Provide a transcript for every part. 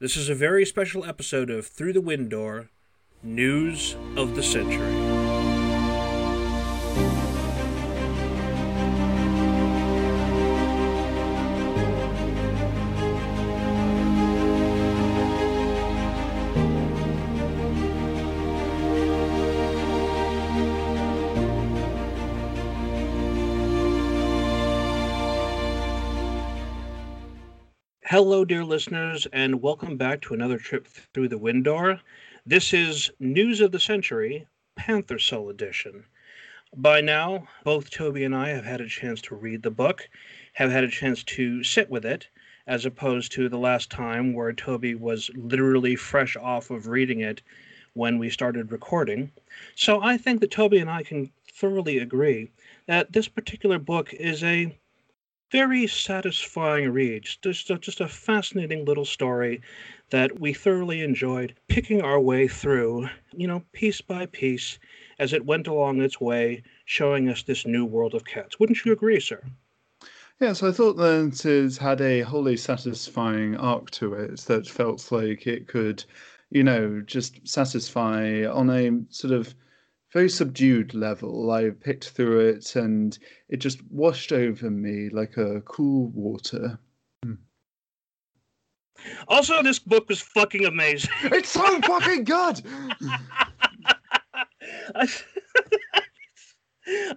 This is a very special episode of Through the Wind Door News of the Century. Hello, dear listeners, and welcome back to another trip through the wind door. This is News of the Century, Panther Soul Edition. By now, both Toby and I have had a chance to read the book, have had a chance to sit with it, as opposed to the last time where Toby was literally fresh off of reading it when we started recording. So I think that Toby and I can thoroughly agree that this particular book is a very satisfying read. Just a, just a fascinating little story that we thoroughly enjoyed picking our way through, you know, piece by piece as it went along its way, showing us this new world of cats. Wouldn't you agree, sir? Yes, I thought that it had a wholly satisfying arc to it that felt like it could, you know, just satisfy on a sort of very subdued level. I picked through it and it just washed over me like a cool water. Hmm. Also, this book was fucking amazing. It's so fucking good.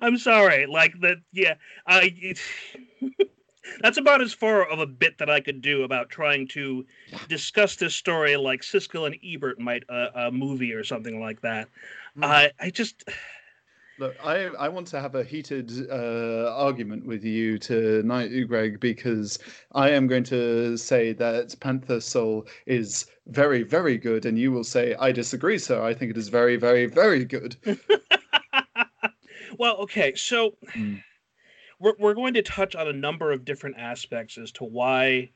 I'm sorry. Like that. Yeah, I. It, that's about as far of a bit that I could do about trying to discuss this story like Siskel and Ebert might uh, a movie or something like that. Mm. I I just look. I I want to have a heated uh, argument with you tonight, Greg, because I am going to say that Panther Soul is very very good, and you will say I disagree, sir. I think it is very very very good. well, okay, so. Mm. We're, we're going to touch on a number of different aspects as to why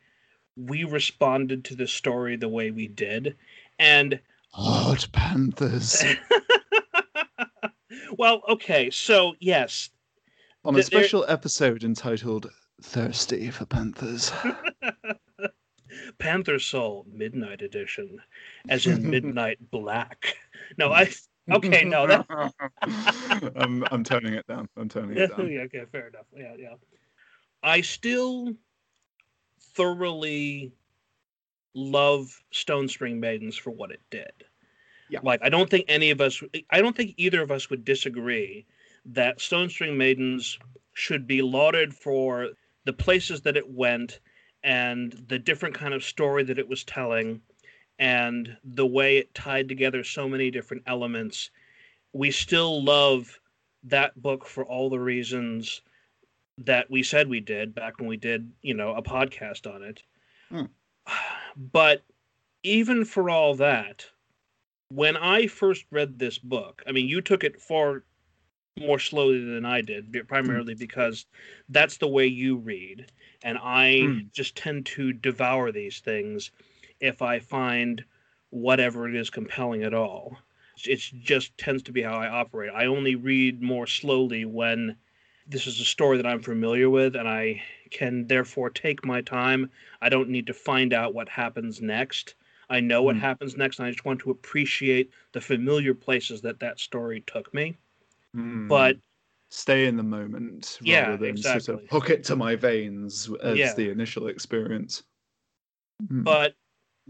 we responded to the story the way we did. And Hot Panthers. well, okay, so yes. On a special there... episode entitled Thirsty for Panthers. Panther Soul Midnight Edition, as in Midnight Black. No, hmm. I. Okay, no, that. I'm I'm turning it down. I'm turning it down. yeah, okay, fair enough. Yeah, yeah. I still thoroughly love Stone String Maidens for what it did. Yeah. Like I don't think any of us I don't think either of us would disagree that Stone String Maidens should be lauded for the places that it went and the different kind of story that it was telling and the way it tied together so many different elements. We still love that book for all the reasons that we said we did back when we did, you know, a podcast on it. Hmm. But even for all that, when I first read this book, I mean, you took it far more slowly than I did, primarily mm. because that's the way you read. And I mm. just tend to devour these things if I find whatever it is compelling at all. It just tends to be how I operate. I only read more slowly when this is a story that I'm familiar with and I can therefore take my time. I don't need to find out what happens next. I know what mm. happens next, and I just want to appreciate the familiar places that that story took me. Mm. But stay in the moment yeah, rather than exactly. sort of hook it to my veins as yeah. the initial experience. Mm. But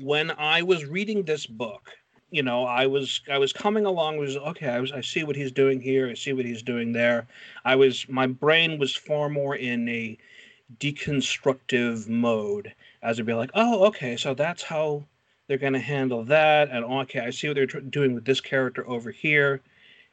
when I was reading this book, you know, I was I was coming along was okay, I was I see what he's doing here, I see what he's doing there. I was my brain was far more in a deconstructive mode as to be like, oh, okay, so that's how they're going to handle that. And okay, I see what they're doing with this character over here.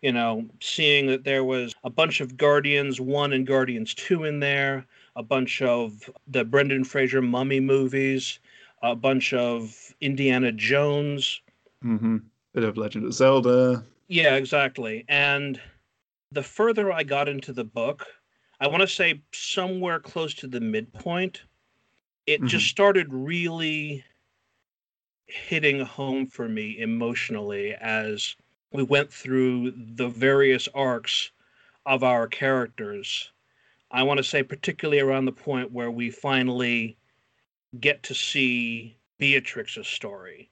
You know, seeing that there was a bunch of Guardians 1 and Guardians 2 in there, a bunch of the Brendan Fraser mummy movies, a bunch of Indiana Jones. Mm-hmm. Bit of Legend of Zelda. Yeah, exactly. And the further I got into the book, I want to say somewhere close to the midpoint, it mm-hmm. just started really hitting home for me emotionally as we went through the various arcs of our characters. I want to say, particularly around the point where we finally get to see Beatrix's story.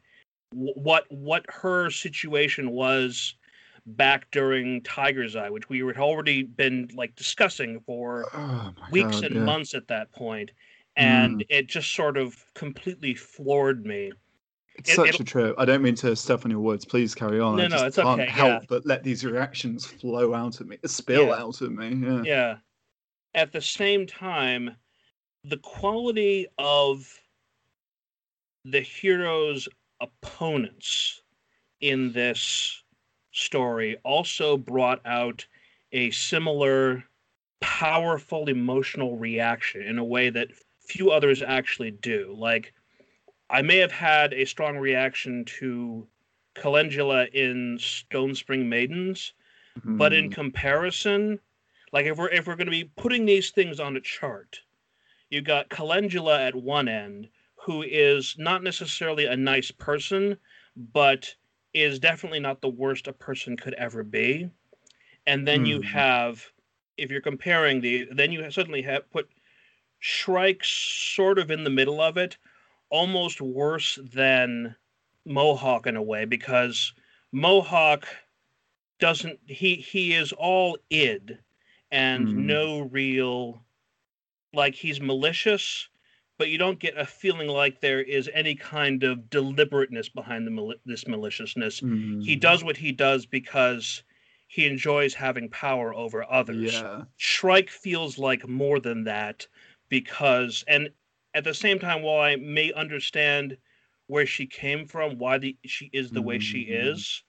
What what her situation was back during Tiger's Eye, which we had already been like discussing for oh weeks God, and yeah. months at that point, and mm. it just sort of completely floored me. It's it, such a trip. I don't mean to step on your words. Please carry on. No, I no, it's can't okay. help yeah. but let these reactions flow out of me, spill yeah. out of me. Yeah. Yeah. At the same time, the quality of the hero's opponents in this story also brought out a similar powerful emotional reaction in a way that few others actually do. Like, I may have had a strong reaction to Calendula in Stone Spring Maidens, mm-hmm. but in hmm. comparison, like if we're if we're going to be putting these things on a chart, you got Calendula at one end, who is not necessarily a nice person, but is definitely not the worst a person could ever be. And then mm. you hmm. have, if you're comparing the, then you suddenly have put Shrike sort of in the middle of it, almost worse than Mohawk in a way, because Mohawk doesn't he he is all id and mm. no real like he's malicious but you don't get a feeling like there is any kind of deliberateness behind the this maliciousness. Mm-hmm. He does what he does because he enjoys having power over others. Yeah. Shrike feels like more than that because, and at the same time, while I may understand where she came from, why the, she is the mm-hmm. way she mm-hmm. is,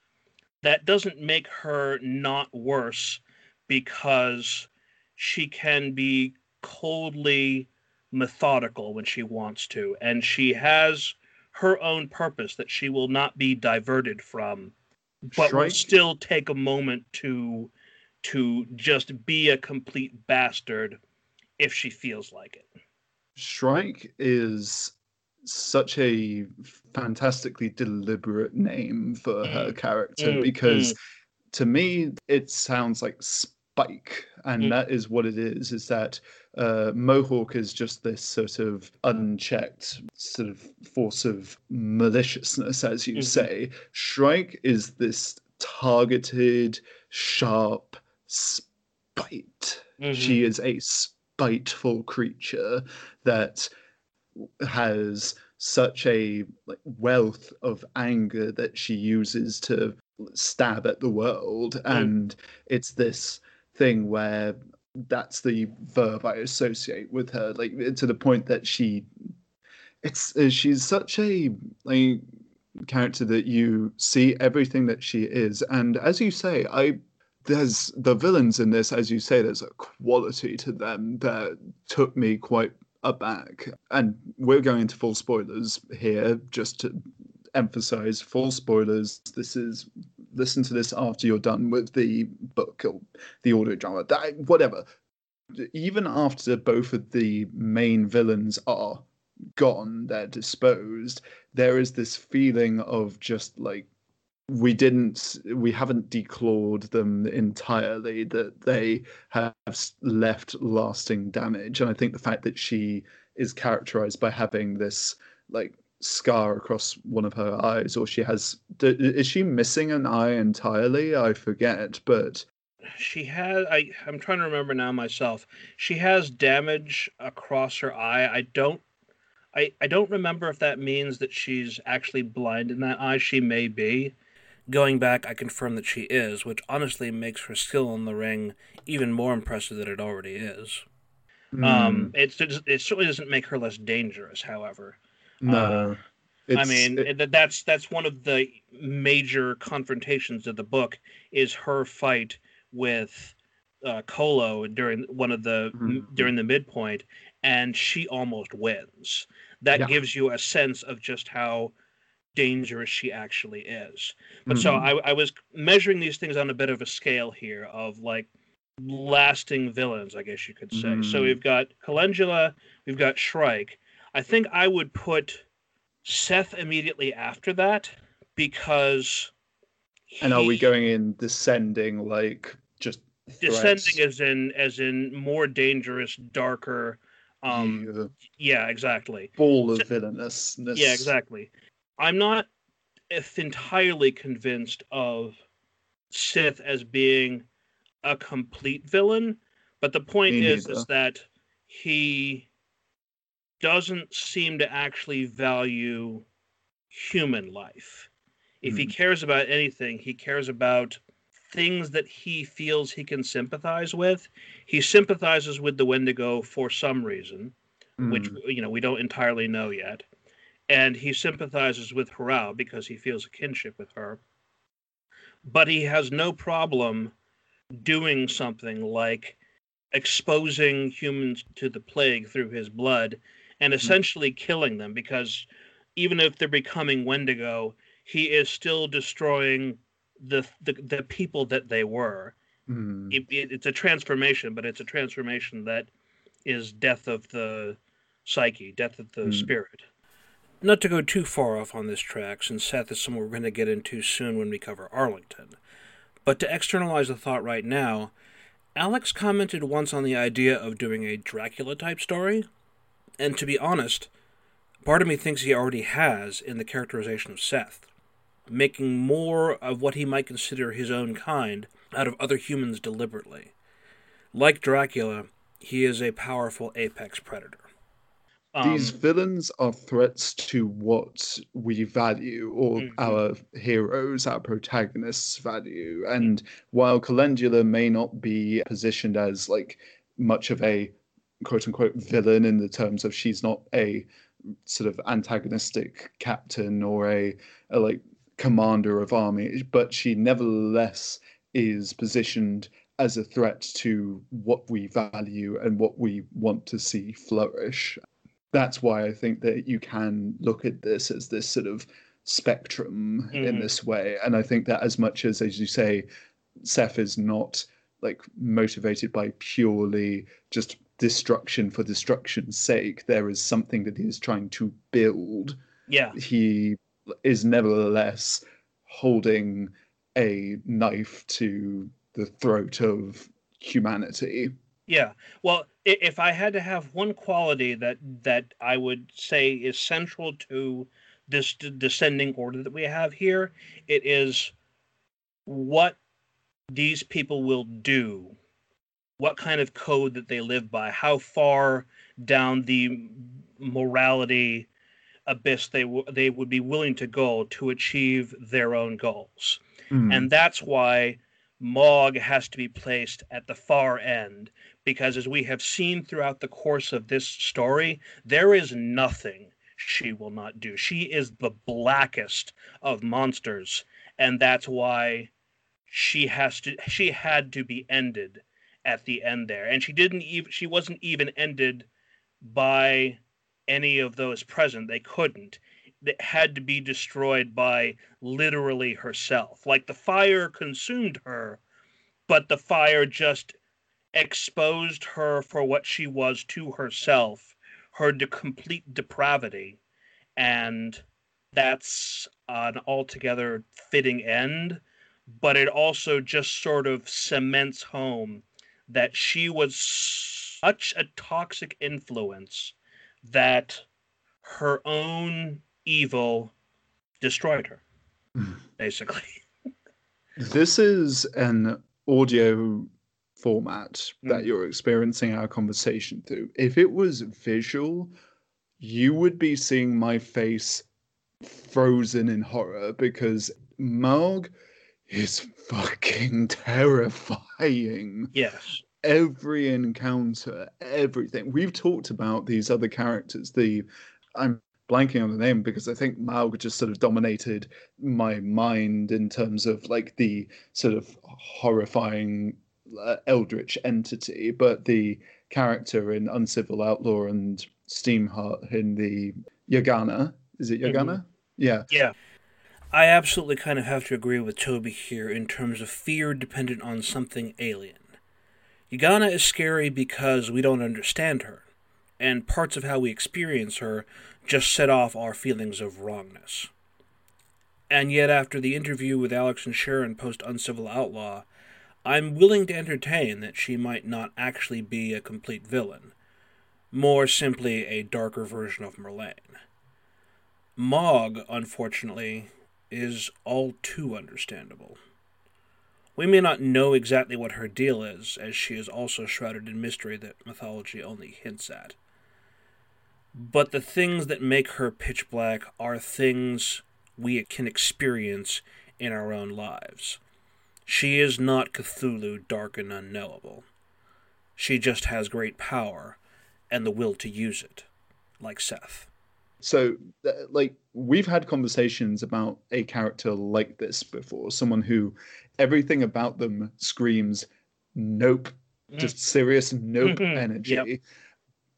that doesn't make her not worse because she can be coldly methodical when she wants to, and she has her own purpose that she will not be diverted from, but Shrike. will still take a moment to to just be a complete bastard if she feels like it. Shrike is such a fantastically deliberate name for mm. her character mm, because mm. to me it sounds like spike and mm. that is what it is is that uh, Mohawk is just this sort of unchecked sort of force of maliciousness, as you mm-hmm. say. Shrike is this targeted, sharp spite. Mm-hmm. She is a spiteful creature that has such a like, wealth of anger that she uses to stab at the world, mm. and it's this thing where that's the verb I associate with her, like to the point that she, it's uh, she's such a like character that you see everything that she is, and as you say, I there's the villains in this, as you say, there's a quality to them that took me quite aback, and we're going into full spoilers here, just to emphasize full spoilers. This is listen to this after you're done with the book or the audio drama, that, whatever. Even after both of the main villains are gone, they're disposed, there is this feeling of just like we didn't we haven't declawed them entirely that they have left lasting damage and i think the fact that she is characterized by having this like scar across one of her eyes, or she has. Is she missing an eye entirely? I forget, but she has. I I'm trying to remember now myself. She has damage across her eye. I don't. I, I don't remember if that means that she's actually blind in that eye. She may be. Going back, I confirm that she is, which honestly makes her skill in the ring even more impressive than it already is. Mm. Um, it, it certainly doesn't make her less dangerous, however. No. Uh, I mean, it, that's that's one of the major confrontations of the book is her fight with uh, Kolo during one of the mm-hmm. during the midpoint, and she almost wins. That yeah. gives you a sense of just how dangerous she actually is. But mm-hmm. so I, I was measuring these things on a bit of a scale here of like lasting villains, I guess you could say. Mm-hmm. So we've got Calendula, we've got Shrike, I think I would put Seth immediately after that because. He, and are we going in descending like just threats? descending as in as in more dangerous, darker, Um, yeah, exactly. Ball of villainousness. Yeah, exactly. I'm not entirely convinced of Seth as being a complete villain, but the point Me is is that he doesn't seem to actually value human life. If mm. he hmm. cares about anything, he cares about things that he feels he can sympathize with. He sympathizes with the Wendigo for some reason, mm. which hmm. you know we don't entirely know yet. And he sympathizes with Harrow because he feels a kinship with her. But he has no problem doing something like exposing humans to the plague through his blood and hmm. essentially killing them because even if they're becoming Wendigo, he is still destroying the the, the people that they were. Mm. It, it, it's a transformation, but it's a transformation that is death of the psyche, death of the mm. spirit. Not to go too far off on this track, since Seth is somewhere we're going to get into soon when we cover Arlington. But to externalize the thought right now, Alex commented once on the idea of doing a Dracula type story, and to be honest, part of me thinks he already has in the characterization of Seth making more of what he might consider his own kind out of other humans deliberately. Like Dracula, he is a powerful apex predator. Um, These villains are threats to what we value, or mm-hmm. our heroes, our protagonists value. And while Calendula may not be positioned as like much of a quote unquote villain in the terms of she's not a sort of antagonistic captain or a, a like commander of army, but she nevertheless is positioned as a threat to what we value and what we want to see flourish. That's why I think that you can look at this as this sort of spectrum mm. in mm-hmm. this way. And I think that as much as, as you say, Seth is not like motivated by purely just destruction for destruction's sake, there is something that he is trying to build. Yeah. He is nevertheless holding a knife to the throat of humanity. Yeah. Well, if I had to have one quality that that I would say is central to this descending order that we have here, it is what these people will do, what kind of code that they live by, how far down the morality abyss they w- they would be willing to go to achieve their own goals. Mm. And that's why Mog has to be placed at the far end because as we have seen throughout the course of this story, there is nothing she will not do. She is the blackest of monsters and that's why she has to she had to be ended at the end there. And she didn't even she wasn't even ended by any of those present. They couldn't. It had to be destroyed by literally herself. Like the fire consumed her, but the fire just exposed her for what she was to herself, her de- complete depravity. And that's an altogether fitting end, but it also just sort of cements home that she was such a toxic influence that her own evil destroyed her, hmm. basically. This is an audio format mm. that hmm. you're experiencing our conversation through. If it was visual, you would be seeing my face frozen in horror because Mog is fucking terrifying. Yes every encounter, everything. We've talked about these other characters. The I'm blanking on the name because I think Maug just sort of dominated my mind in terms of like the sort of horrifying uh, eldritch entity, but the character in Uncivil Outlaw and Steamheart in the Yagana. Is it Yagana? Mm-hmm. Yeah. Yeah. I absolutely kind of have to agree with Toby here in terms of fear dependent on something alien. Yagana is scary because we don't understand her, and parts of how we experience her just set off our feelings of wrongness. And yet, after the interview with Alex and Sharon post Uncivil Outlaw, I'm willing to entertain that she might not actually be a complete villain. more simply a darker version of Merlane. Mog, unfortunately, is all too understandable. We may not know exactly what her deal is, as she is also shrouded in mystery that mythology only hints at. But the things that make her pitch black are things we can experience in our own lives. She is not Cthulhu, dark and unknowable. She just has great power and the will to use it, like Seth. So, like, we've had conversations about a character like this before someone who everything about them screams, nope, mm. just serious nope mm-hmm. energy. Yep.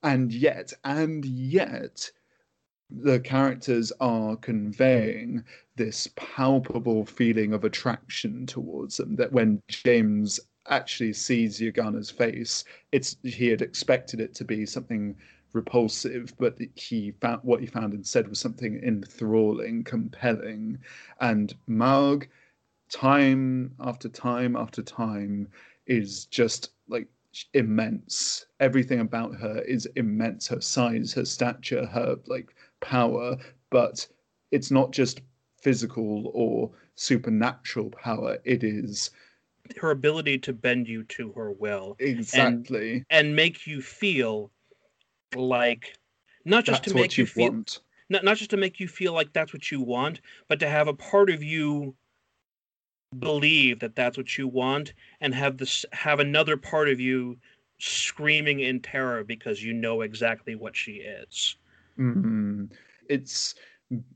And yet, and yet, the characters are conveying this palpable feeling of attraction towards them that when James actually sees Yagana's face, it's he had expected it to be something repulsive, but he found what he found instead was something enthralling, compelling. And Maug, time after time after time, is just like immense. Everything about her is immense. Her size, her stature, her like power, but it's not just physical or supernatural power. It is her ability to bend you to her will exactly and, and make you feel like not just that's to make you, you feel want. not, not just to make you feel like that's what you want but to have a part of you believe that that's what you want and have this have another part of you screaming in terror because you know exactly what she is mm-hmm. it's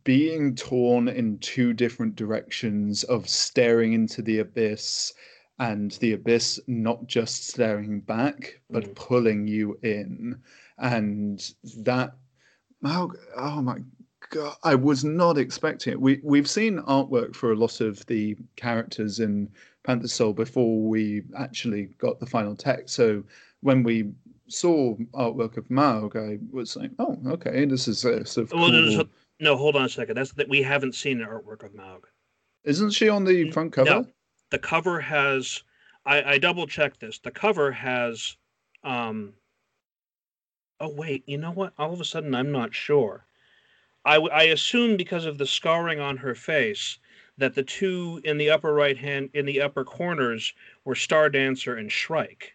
being torn in two different directions of staring into the abyss and the abyss not just staring back but mm. pulling you in and that oh, oh my god i was not expecting it we we've seen artwork for a lot of the characters in panther soul before we actually got the final text so when we saw artwork of Maug, I was like, "Oh, okay, this is a sort of well, cool... no, hold on a second. That's that we haven't seen the artwork of Maug. Isn't she on the front cover? No, the cover has. I, I double checked this. The cover has um, oh wait, you know what? All of a sudden, I'm not sure. I, I assume because of the scarring on her face that the two in the upper right hand in the upper corners were Star Dancer and Shrike.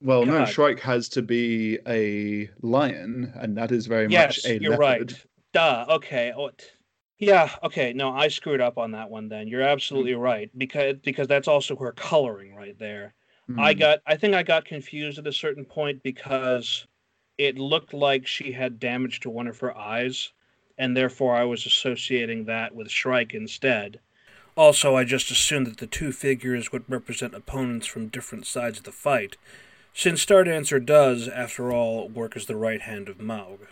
Well, God. no, Shrike has to be a lion, and that is very yes, much a you're leopard. right. Duh. Okay. Oh, yeah. Okay. No, I screwed up on that one. Then you're absolutely mm. right because because that's also her coloring right there. Mm. I got. I think I got confused at a certain point because it looked like she had damage to one of her eyes, and therefore I was associating that with Shrike instead. Also, I just assumed that the two figures would represent opponents from different sides of the fight, since Stardancer does, after all, work as the right hand of Maug.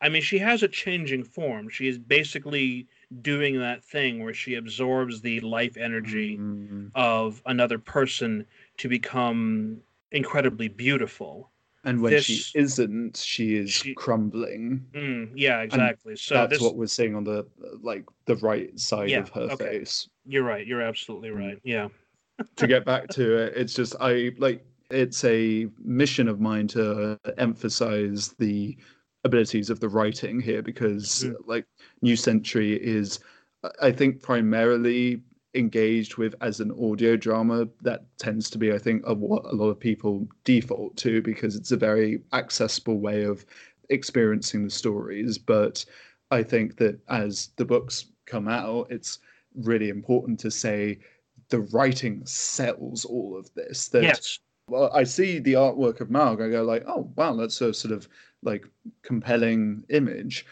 I mean, she has a changing form. She is basically doing that thing where she absorbs the life energy mm-hmm. of another person to become incredibly beautiful and when this, she isn't she is she, crumbling mm, yeah exactly and so that's this, what we're seeing on the like the right side yeah, of her okay. face you're right you're absolutely mm. right yeah to get back to it it's just i like it's a mission of mine to emphasize the abilities of the writing here because mm. like new century is i think primarily engaged with as an audio drama that tends to be i think of what a lot of people default to because it's a very accessible way of experiencing the stories but i think that as the books come out it's really important to say the writing sells all of this that yes. well i see the artwork of Maug i go like oh wow that's a sort of like compelling image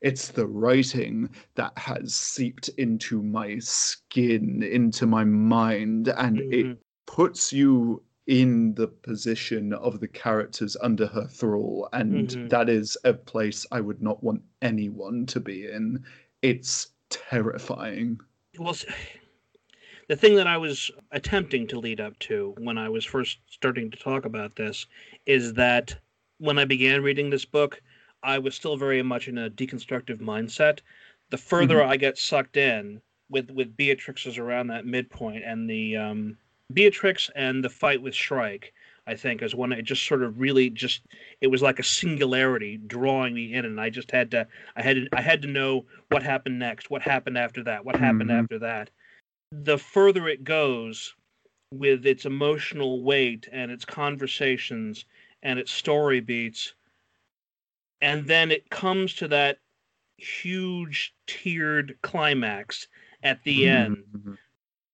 it's the writing that has seeped into my skin, into my mind, and mm-hmm. it puts you in the position of the characters under her thrall. And mm-hmm. that is a place I would not want anyone to be in. It's terrifying. Well, the thing that I was attempting to lead up to when I was first starting to talk about this is that when I began reading this book, I was still very much in a deconstructive mindset. The further mm-hmm. I get sucked in with with Beatrix is around that midpoint and the um, Beatrix and the fight with Shrike, I think is one it just sort of really just it was like a singularity drawing me in and I just had to I had to, I had to know what happened next, what happened after that, what happened mm-hmm. after that. The further it goes with its emotional weight and its conversations and its story beats and then it comes to that huge tiered climax at the mm-hmm. end.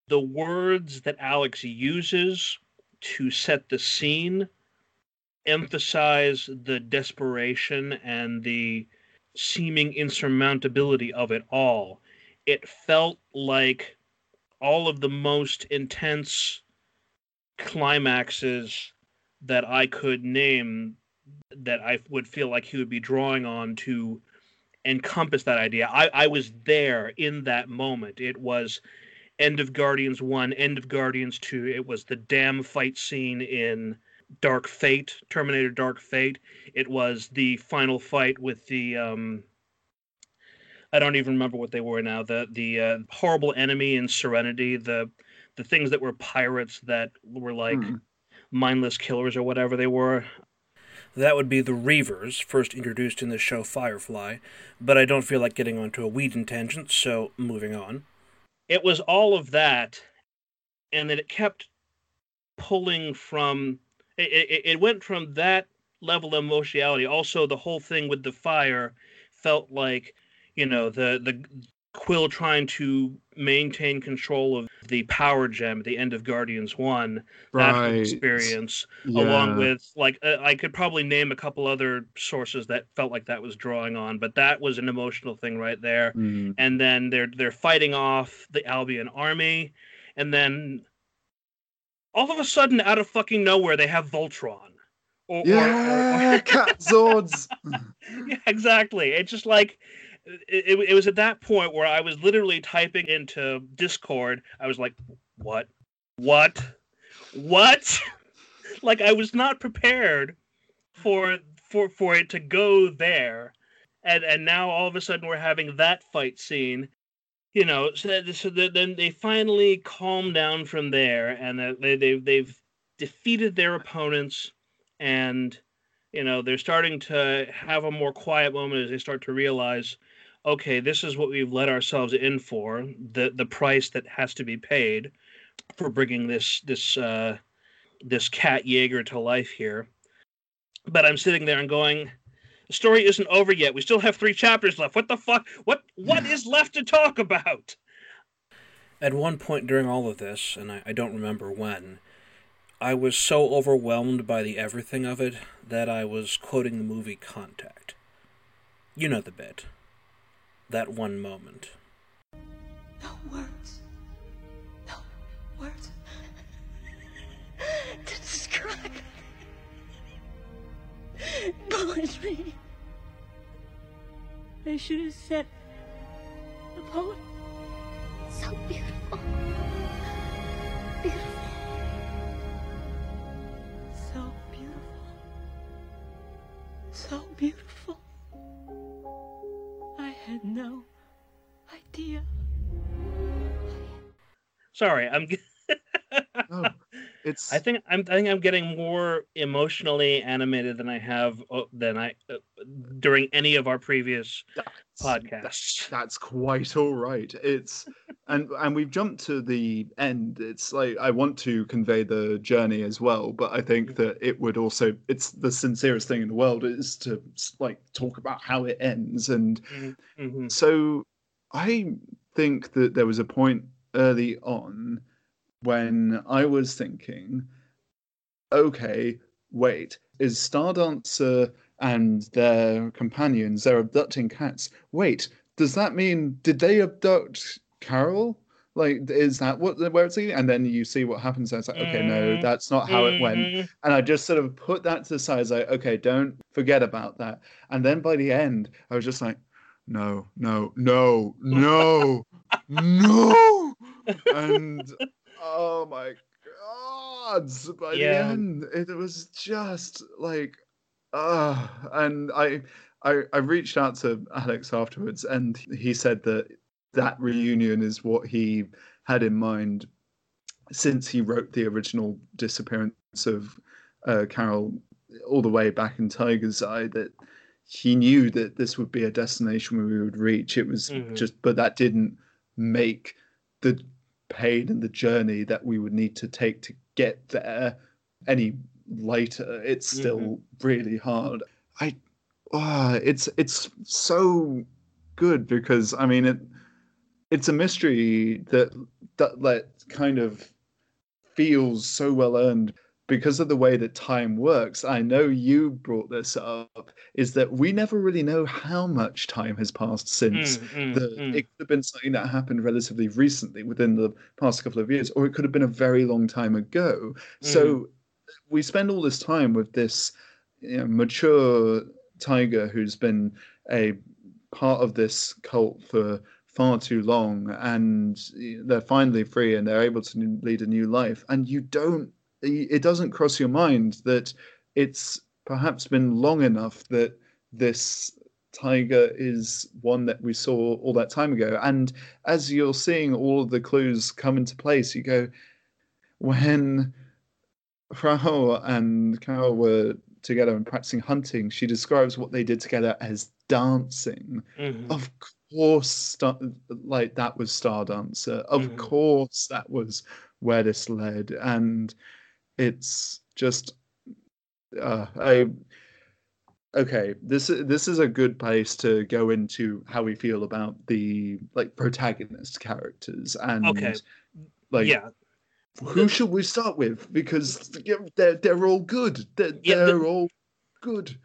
The words that Alex uses to set the scene emphasize the desperation and the seeming insurmountability of it all. It felt like all of the most intense climaxes that I could name that I would feel like he would be drawing on to encompass that idea. I, I was there in that moment. It was end of Guardians 1, end of Guardians 2. It was the damn fight scene in Dark Fate, Terminator Dark Fate. It was the final fight with the um I don't even remember what they were now. The the uh, horrible enemy in Serenity, the the things that were pirates that were like mm. mindless killers or whatever they were. That would be the Reavers, first introduced in the show Firefly, but I don't feel like getting onto a Whedon tangent, so moving on. It was all of that, and then it kept pulling from. It, it, it went from that level of emotionality. Also, the whole thing with the fire felt like, you know, the the Quill trying to maintain control of the power gem at the end of Guardians One. Right. That experience, yeah. along with like uh, I could probably name a couple other sources that felt like that was drawing on, but that was an emotional thing right there. Mm. And then they're they're fighting off the Albion army, and then all of a sudden, out of fucking nowhere, they have Voltron. Or, yeah, or, or, Cat Zords. yeah, exactly. It's just like it, it was at that point where I was literally typing into Discord. I was like, "What? What? What?" like I was not prepared for for for it to go there, and and now all of a sudden we're having that fight scene. You know, so, so then they finally calm down from there, and they they they've defeated their opponents, and you know they're starting to have a more quiet moment as they start to realize okay, this is what we've let ourselves in for, the the price that has to be paid for bringing this this uh, this cat Jaeger to life here. But I'm sitting there and going, the story isn't over yet. We still have three chapters left. What the fuck? What what is left to talk about? At one point during all of this, and I, I don't remember when, I was so overwhelmed by the everything of it that I was quoting the movie Contact. You know the bit that one moment. No words. No words to describe poetry. They should have said the poet. So beautiful. Beautiful. So beautiful. So beautiful had no idea. Sorry, I'm. oh, it's. I think I'm. I think I'm getting more emotionally animated than I have uh, than I uh, during any of our previous that's, podcasts. That's, that's quite all right. It's and and we've jumped to the end. It's like I want to convey the journey as well, but I think mm. that it would also. It's the sincerest thing in the world is to like talk about how it ends, and mm-hmm. mm-hmm. so I think that there was a point early on when I was thinking, okay, wait, is Stardancer and their companions, they're abducting cats. Wait, does that mean did they abduct Carol? Like, is that what where it's leading? And then you see what happens. And it's like, okay, no, mm-hmm. that's not how it went. Mm-hmm. And I just sort of put that to the side. like, okay, don't forget about that. And then by the end, I was just like, no, no, no, no, no. And oh my god! By yeah. the end, it was just like, ah. Uh, and I, I, I reached out to Alex afterwards, and he said that that reunion is what he had in mind since he wrote the original disappearance of uh, Carol all the way back in Tiger's Eye that he knew that this would be a destination where we would reach. It was mm-hmm. just, but that didn't make the pain and the journey that we would need to take to get there any later. It's still mm-hmm. really hard. I, uh, it's it's so good because I mean it. It's a mystery that that that kind of feels so well earned because of the way that time works, I know you brought this up, is that we never really know how much time has passed since mm, mm, the, mm. it could have been something that happened relatively recently within the past couple of years, or it could have been a very long time ago. So mm. we spend all this time with this you know, mature tiger who's been a part of this cult for far too long and they're finally free and they're able to lead a new life and you don't it doesn't cross your mind that it's perhaps been long enough that this tiger is one that we saw all that time ago. And as you're seeing all of the clues come into place, you go, when Frau and Carol were together and practicing hunting, she describes what they did together as dancing. Mm-hmm. Of course, star- like that was Star Dancer. Of mm-hmm. course, that was where this led. And it's just uh, I okay this this is a good place to go into how we feel about the like protagonist characters and okay. like yeah. who should we start with? Because they're they're all good. They're, yeah, they're the, all good.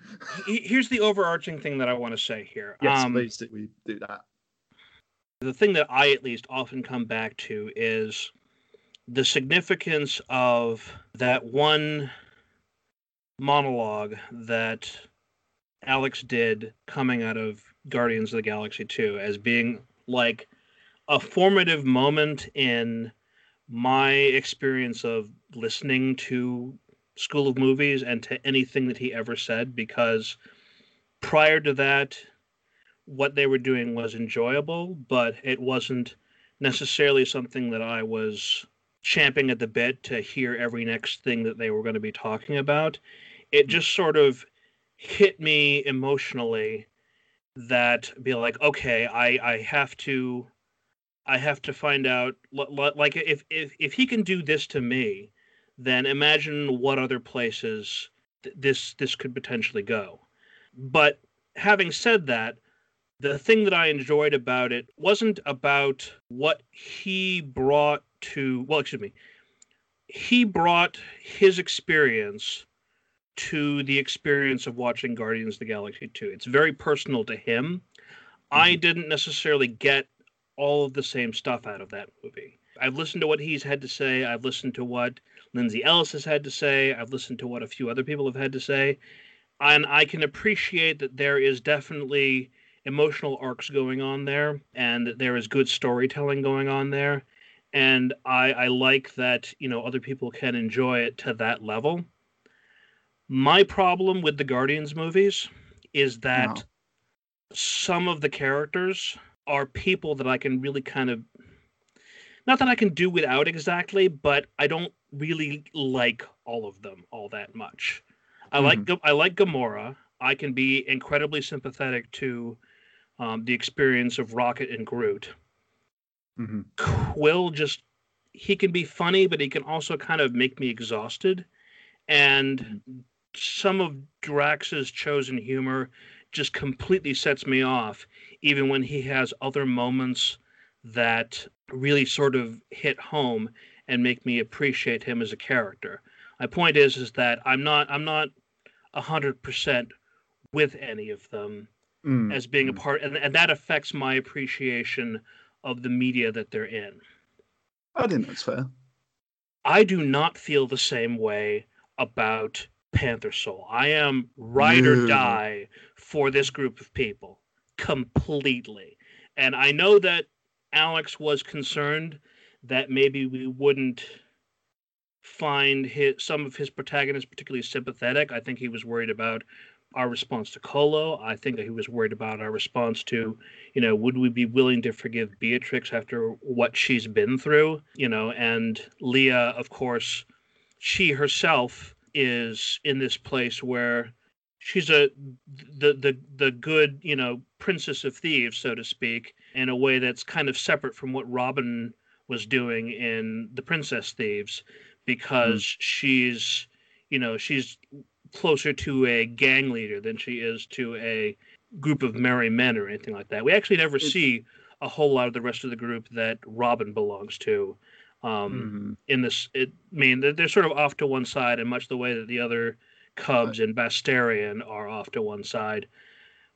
Here's the overarching thing that i want to say here. Yes um, please we do that. the thing that i at least often come back to is the significance of that one monologue that Alex did coming out of Guardians of the Galaxy 2 as being like a formative moment in my experience of listening to School of Movies and to anything that he ever said because prior to that what they were doing was enjoyable but it wasn't necessarily something that I was champing at the bit to hear every next thing that they were going to be talking about. It hmm. just sort of hit me emotionally that be like, okay, I I have to I have to find out like if if if he can do this to me, then imagine what other places this this could potentially go. But having said that, the thing that I enjoyed about it wasn't about what he brought to well excuse me he brought his experience to the experience of watching guardians of the galaxy 2 it's very personal to him. Mm-hmm. i didn't necessarily get all of the same stuff out of that movie. I've listened to what he's had to say. I've listened to what lindsay ellis has had to say. I've listened to what a few other people have had to say. And i can appreciate that there is definitely emotional arcs going on there and that there is good storytelling going on there and I, I like that you know other people can enjoy it to that level. My problem with the Guardians movies is that no. some of the characters are people that I can really kind of not that I can do without exactly, but I don't really like all of them all that much. I mm-hmm. like I like Gamora. I can be incredibly sympathetic to um, the experience of Rocket and Groot. Mm-hmm. Quill just he can be funny, but he can also kind of make me exhausted. And mm-hmm. some of Drax's chosen humor just completely sets me off, even when he has other moments that really sort of hit home and make me appreciate him as a character. My point is is that I'm not I'm not a hundred percent with any of them mm. as being a mm. part and, and that affects my appreciation of the media that they're in. I think that's fair. I do not feel the same way about Panther Soul. I am ride or die for this group of people completely. And I know that Alex was concerned that maybe we wouldn't find his, some of his protagonists particularly sympathetic. I think he was worried about our response to Colo. I think that he was worried about our response to, you know, would we be willing to forgive Beatrix after what she's been through? You know, and Leah, of course, she herself is in this place where she's a the the the good you know princess of thieves so to speak in a way that's kind of separate from what robin was doing in the princess thieves because mm. she's you know she's closer to a gang leader than she is to a group of merry men or anything like that we actually never it's... see a whole lot of the rest of the group that robin belongs to um, mm-hmm. in this it I mean they're, they're, sort of off to one side in much the way that the other Cubs and Bastarian are off to one side.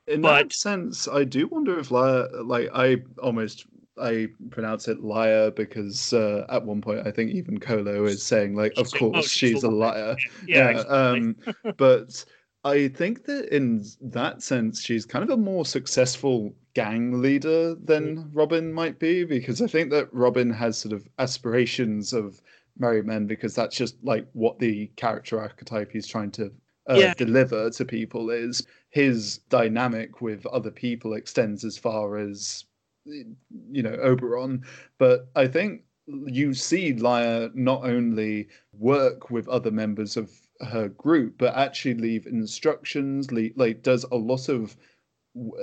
In but, that sense, I do wonder if like I almost I pronounce it liar because uh, at one point I think even Kolo is saying like, of course oh, she's, she's a liar. Yeah, yeah um, but I think that in that sense she's kind of a more successful gang leader than mm. Robin might be because I think that Robin has sort of aspirations of Merry Men because that's just like what the character archetype he's trying to uh, yeah. deliver to people is his dynamic with other people extends as far as you know Oberon, but I think you see Lyra not only work with other members of her group, but actually leave instructions. like does a lot of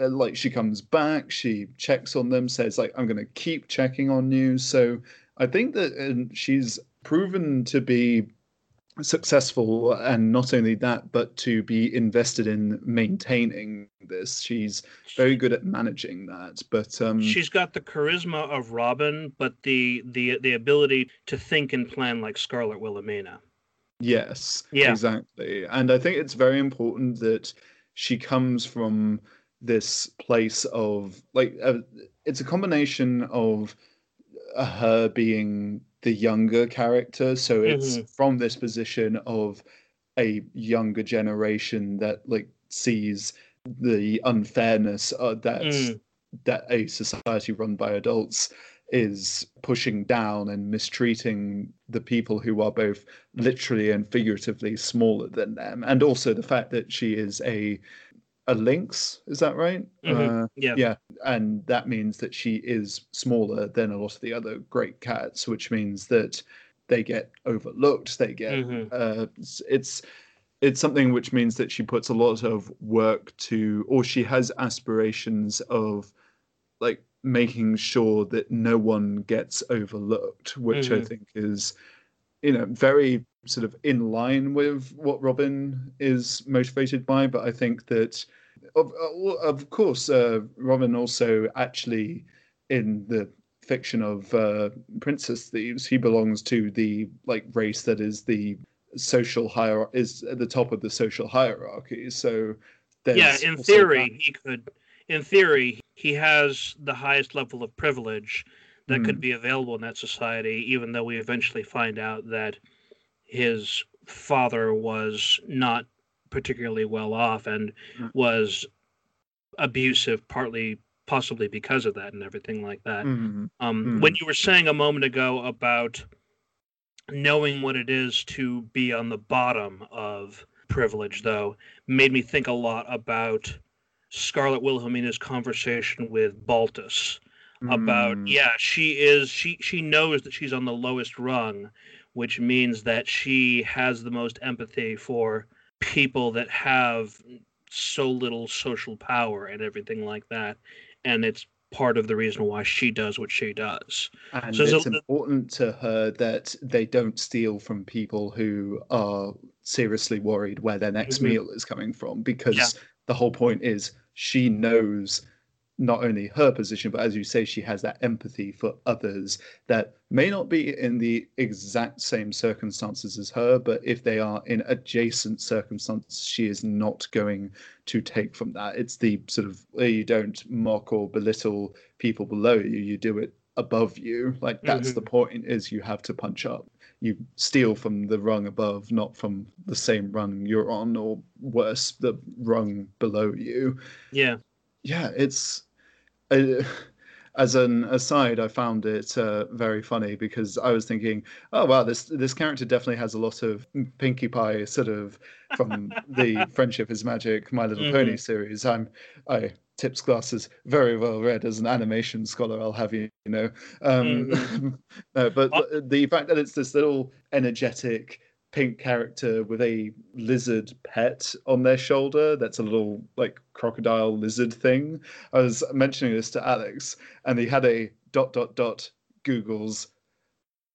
uh, like she comes back, she checks on them, says like I'm going to keep checking on you. So I think that she's proven to be successful and not only that but to be invested in maintaining this. She's very good at managing that but um she's got the charisma of robin but the the the ability to think and plan like scarlet wilhelmina. Yes yeah. exactly. And i think it's very important that she comes from this place of like uh, it's a combination of her being the younger character. So it's mm-hmm. from this position of a younger generation that like sees the unfairness uh, that mm. that a society run by adults is pushing down and mistreating the people who are both literally and figuratively smaller than them and also the fact that she is a a lynx. Is that right? Mm-hmm. Uh, yeah. Yeah. And that means that she is smaller than a lot of the other great cats, which means that they get overlooked. They get mm-hmm. uh, it's it's something which means that she puts a lot of work to, or she has aspirations of like making sure that no one gets overlooked, which mm-hmm. I think is you know very sort of in line with what Robin is motivated by. But I think that of of course, uh, Robin also actually in the fiction of uh, Princess Thieves, he belongs to the like race that is the social hierarchy is at the top of the social hierarchy. So yeah, in theory, that. he could. In theory, he has the highest level of privilege that mm. could hmm. be available in that society. Even though we eventually find out that his father was not particularly well off and mm. was abusive, partly possibly because of that and everything like that. Mm-hmm. Um, mm-hmm. When you were saying a moment ago about knowing what it is to be on the bottom of privilege, though, made me think a lot about Scarlet Wilhelmina's conversation with Baltus about mm. yeah she is she she knows that she's on the lowest rung which means that she has the most empathy for people that have so little social power and everything like that and it's part of the reason why she does what she does and so it's a, important to her that they don't steal from people who are seriously worried where their next mm-hmm. meal is coming from because yeah. the whole point is she knows not only her position, but as you say, she has that empathy for others that may not be in the exact same circumstances as her, but if they are in adjacent circumstances, she is not going to take from that. It's the sort of you don't mock or belittle people below you, you do it above you. Like that's mm-hmm. the point is you have to punch up. You steal from the rung above, not from the same rung you're on, or worse, the rung below you. Yeah. Yeah, it's as an aside, I found it uh, very funny because I was thinking, oh wow, this this character definitely has a lot of Pinkie Pie sort of from the Friendship is Magic, My Little mm-hmm. Pony series. I'm I tips glasses very well read as an animation scholar. I'll have you, you know. Um, mm-hmm. no, but the fact that it's this little energetic pink character with a lizard pet on their shoulder. That's a little like crocodile lizard thing. I was mentioning this to Alex, and he had a dot dot dot Google's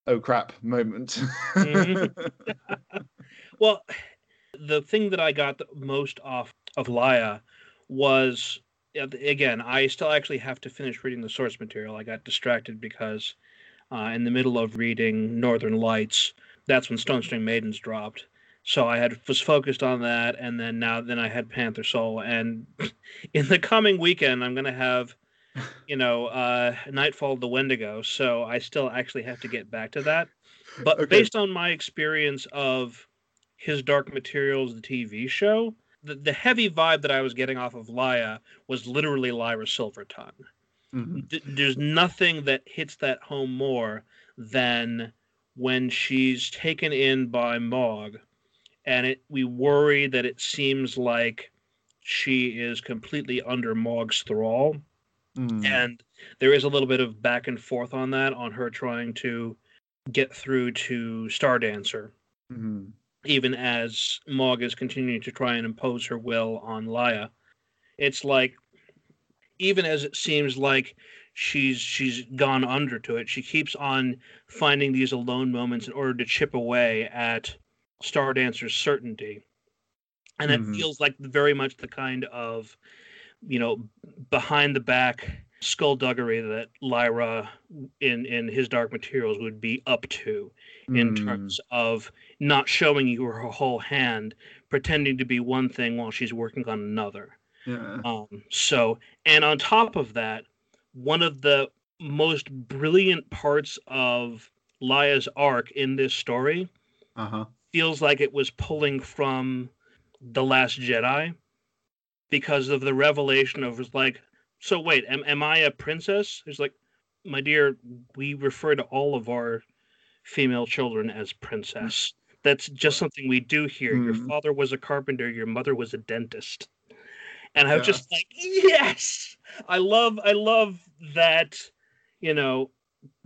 oh crap moment. mm-hmm. well, the thing that I got the most off of Laia was again, I still actually have to finish reading the source material. I got distracted because uh, in the middle of reading Northern Lights, that's when Stone String Maidens dropped. So I had was focused on that, and then now then I had Panther Soul, and in the coming weekend I'm gonna have, you know, uh, Nightfall of the Wendigo. So I still actually have to get back to that. But okay. based on my experience of his Dark Materials, the TV show, the, the heavy vibe that I was getting off of Laia was literally Lyra Silvertongue. Mm-hmm. D- there's nothing that hits that home more than when she's taken in by Mog, and it we worry that it seems like she is completely under Mog's thrall. Mm. And there is a little bit of back and forth on that, on her trying to get through to Stardancer. Mm-hmm. Even as Mog is continuing to try and impose her will on Laia. It's like, even as it seems like she's she's gone under to it. She keeps on finding these alone moments in order to chip away at Star Dancer's certainty. And it mm-hmm. feels like very much the kind of, you know, behind the back skullduggery that Lyra in in his Dark Materials would be up to in mm. terms of not showing you her whole hand, pretending to be one thing while she's working on another. Yeah. Um, so, and on top of that, one of the most brilliant parts of Laia's arc in this story uh-huh. feels like it was pulling from The Last Jedi because of the revelation of like, so wait, am, am I a princess? It's like, my dear, we refer to all of our female children as princess. That's just something we do here. Mm. Your hmm. father was a carpenter, your mother was a dentist and I was yeah. just like, yes, I love, I love that. You know,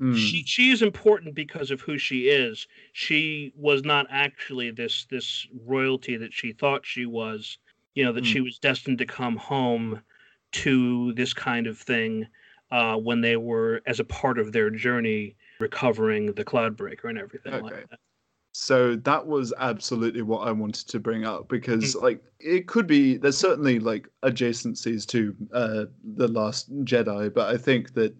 mm. she she is important because of who she is. She was not actually this this royalty that she thought she was. You know that mm. she was destined to come home to this kind of thing uh, when they were as a part of their journey recovering the Cloudbreaker and everything okay. like that. So that was absolutely what I wanted to bring up because, mm. like, it could be there's certainly like adjacencies to uh, the Last Jedi, but I think that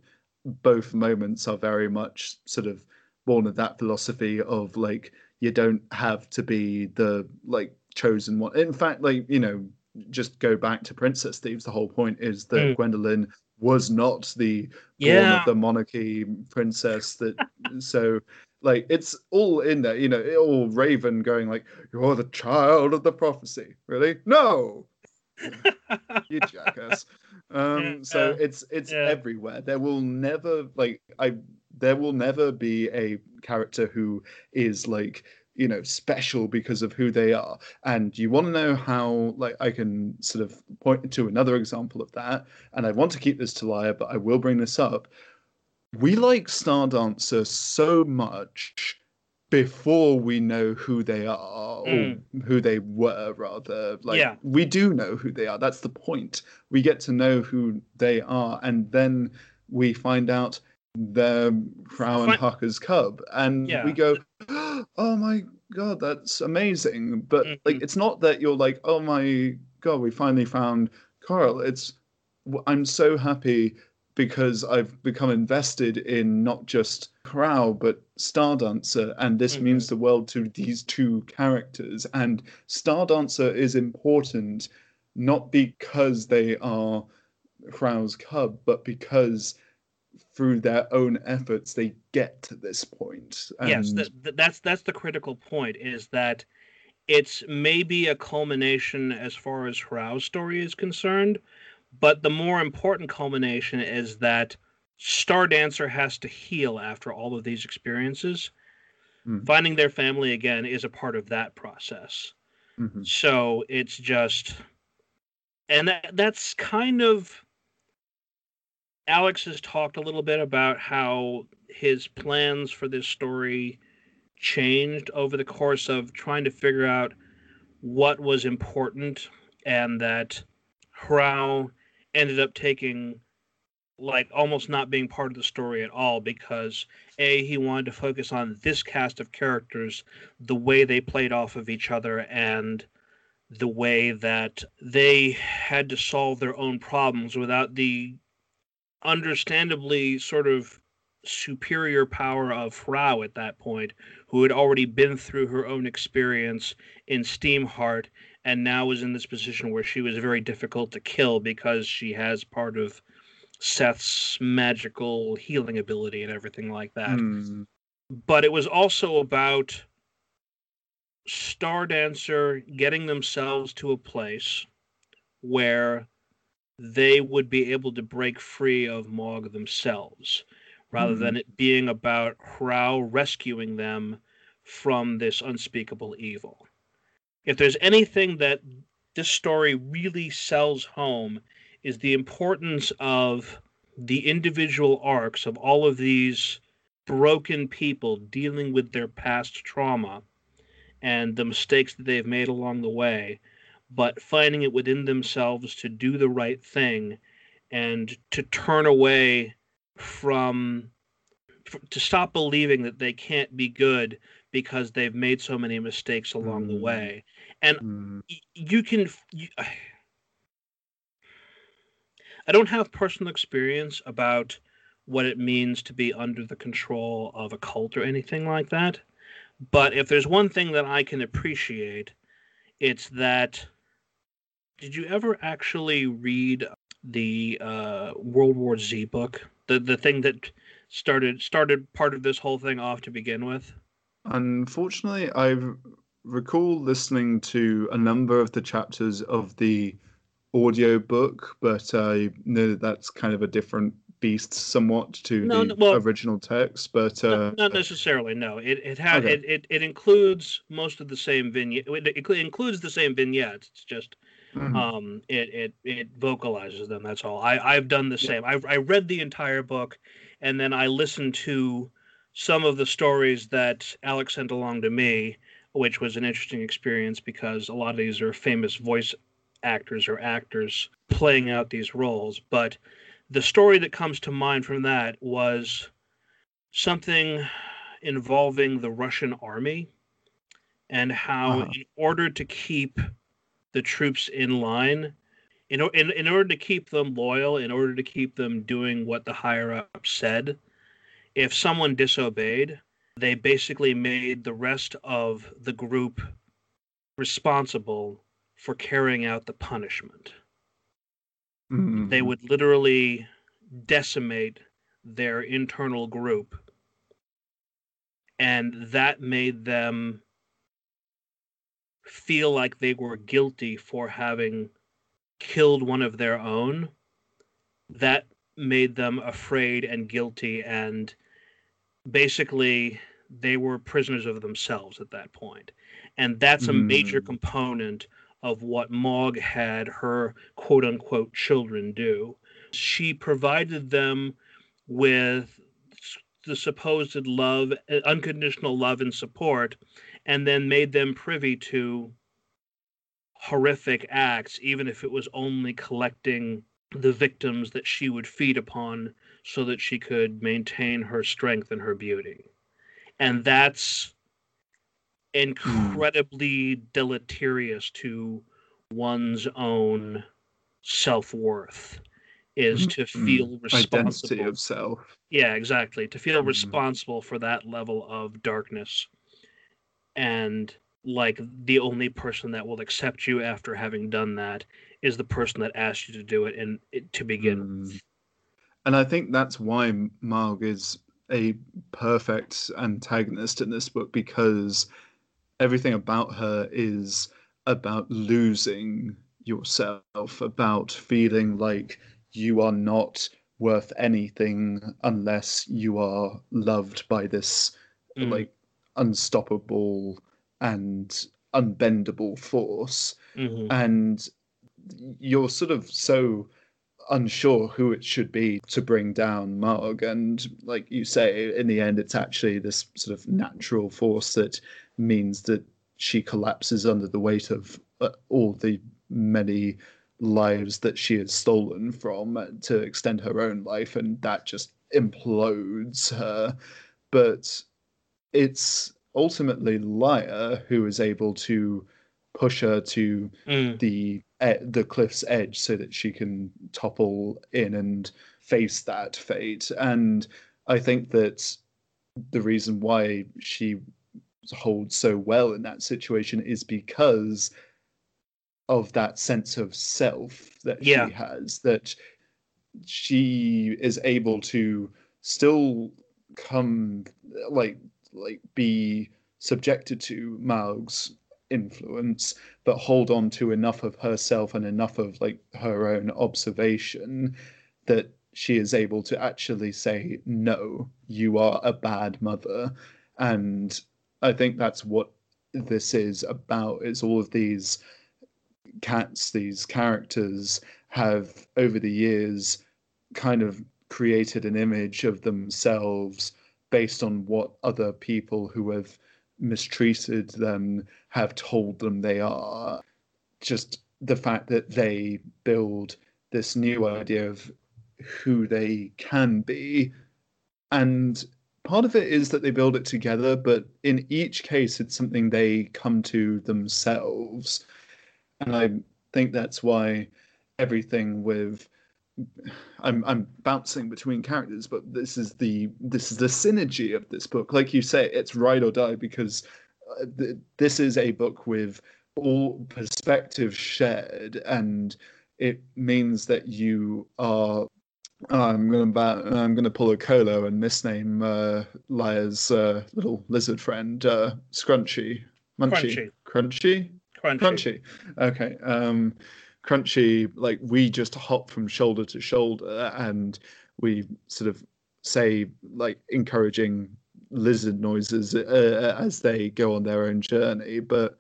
both moments are very much sort of born of that philosophy of like you don't have to be the like chosen one. In fact, like you know, just go back to Princess Thieves. The whole point is that mm. Gwendoline was not the yeah. born of the monarchy princess. That so like it's all in there, you know, all Raven going like, "You're the child of the prophecy." Really? No, you jackass. Um, yeah, so it's it's yeah. everywhere. There will never like I there will never be a character who is like you know special because of who they are and you want to know how like i can sort of point to another example of that and i want to keep this to Laia but i will bring this up we like Stardancer so much before we know who they are mm. or who they were rather like yeah. we do know who they are that's the point we get to know who they are and then we find out they're Crow and Hucker's cub and yeah. we go oh my god that's amazing but mm-hmm. like it's not that you're like oh my god we finally found Carl it's I'm so happy because I've become invested in not just Crow but Stardancer, and this mm-hmm. means the world to these two characters. And Stardancer is important not because they are Crow's cub, but because through their own efforts they get to this point. And... Yes, that's that's the critical point. Is that it's maybe a culmination as far as Crow's story is concerned, but the more important culmination is that Star Dancer has to heal after all of these experiences. Mm-hmm. Finding their family again is a part of that process. Mm-hmm. So it's just, and that, that's kind of. Alex has talked a little bit about how his plans for this story changed over the course of trying to figure out what was important and that Hrao ended up taking like almost not being part of the story at all because a he wanted to focus on this cast of characters the way they played off of each other and the way that they had to solve their own problems without the understandably sort of superior power of Hrao at that point, who had already been through her own experience in Steamheart and now is in this position where she was very difficult to kill because she has part of Seth's magical healing ability and everything like that. Mm. But it was also about Star Dancer getting themselves to a place where they would be able to break free of Mog themselves, rather Mhm. than it being about Hrao rescuing them from this unspeakable evil. If there's anything that this story really sells home is the importance of the individual arcs of all of these broken people dealing with their past trauma and the mistakes that they've made along the way, but finding it within themselves to do the right thing and to turn away from to stop believing that they can't be good because they've made so many mistakes along the Mm. way and Mm. y- you can f- you, I don't have personal experience about what it means to be under the control of a cult or anything like that. But if there's one thing that I can appreciate, it's that did you ever actually read the uh, World War Z book? The the thing that started started part of this whole thing off to begin with? Unfortunately, I recall listening to a number of the chapters of the audio book, but I know that that's kind of a different beast somewhat to No, the well- original text. But uh, not necessarily. No, it it had Okay. it, it it includes most of the same vignette. It, includes the same vignettes. It's just mhm. um it it it vocalizes them. That's all. I I've done the same. I I read the entire book, and then I listened to some of the stories that Alex sent along to me, which was an interesting experience because a lot of these are famous voice actors or actors playing out these roles. But the story that comes to mind from that was something involving the Russian army and how, Uh-huh. in order to keep the troops in line, in, in, in order to keep them loyal, in order to keep them doing what the higher up said, if someone disobeyed, they basically made the rest of the group responsible for carrying out the punishment. They Mhm. would literally decimate their internal group. And that made them feel like they were guilty for having killed one of their own. That made them afraid and guilty and basically they were prisoners of themselves at that point and that's a major Mm. component of what Mog had her quote unquote children do. She provided them with the supposed love, uh, unconditional love and support, and then made them privy to horrific acts, even if it was only collecting the victims that she would feed upon so that she could maintain her strength and her beauty. And that's incredibly deleterious to one's own self-worth is Mhm. to Mm. feel identity responsible of self. yeah exactly to feel Mhm. responsible for that level of darkness and like the only person that will accept you after having done that is the person that asked you to do it and it, to begin with. Mm. And I think that's why Marg is a perfect antagonist in this book because everything about her is about losing yourself, about feeling like you are not worth anything unless you are loved by this Mm. like unstoppable and unbendable force Mhm. and you're sort of so unsure who it should be to bring down Marg. And like you say, in the end, it's actually this sort of natural force that means that she collapses under the weight of uh, all the many lives that she has stolen from to extend her own life, and that just implodes her. But it's ultimately Liar who is able to push her to mm. the the cliff's edge so that she can topple in and face that fate. And I think that the reason why she holds so well in that situation is because of that sense of self that yeah. she has that she is able to still come like like be subjected to Marg's influence, but hold on to enough of herself and enough of like her own observation that she is able to actually say, No, you are a bad mother. And I think that's what this is about, is all of these cats, these characters have over the years kind of created an image of themselves based on what other people who have mistreated them have told them they are. Just the fact that they build this new idea of who they can be. And part of it is that they build it together, but in each case, it's something they come to themselves. And I think that's why everything with I'm I'm bouncing between characters, but this is the this is the synergy of this book. Like you say, it's ride or die because uh, th- this is a book with all perspectives shared, and it means that you are. I'm gonna bat, I'm gonna pull a Colo and misname uh, Liar's uh, little lizard friend, uh, Scrunchy, Munchy, Crunchy, Crunchy. Crunchy. Okay. Um, Crunchy, like we just hop from shoulder to shoulder and we sort of say like encouraging lizard noises uh, as they go on their own journey. But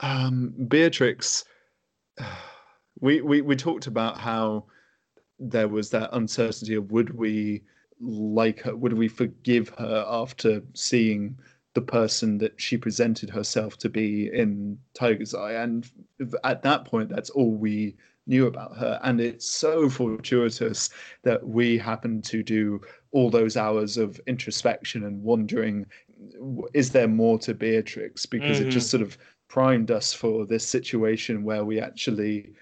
um, Beatrix, we, we we talked about how there was that uncertainty of would we like her, would we forgive her after seeing the person that she presented herself to be in Tiger's Eye. And at that point, that's all we knew about her. And it's so fortuitous that we happen to do all those hours of introspection and wondering, is there more to Beatrix? Because mm-hmm. it just mm-hmm. sort of primed us for this situation where we actually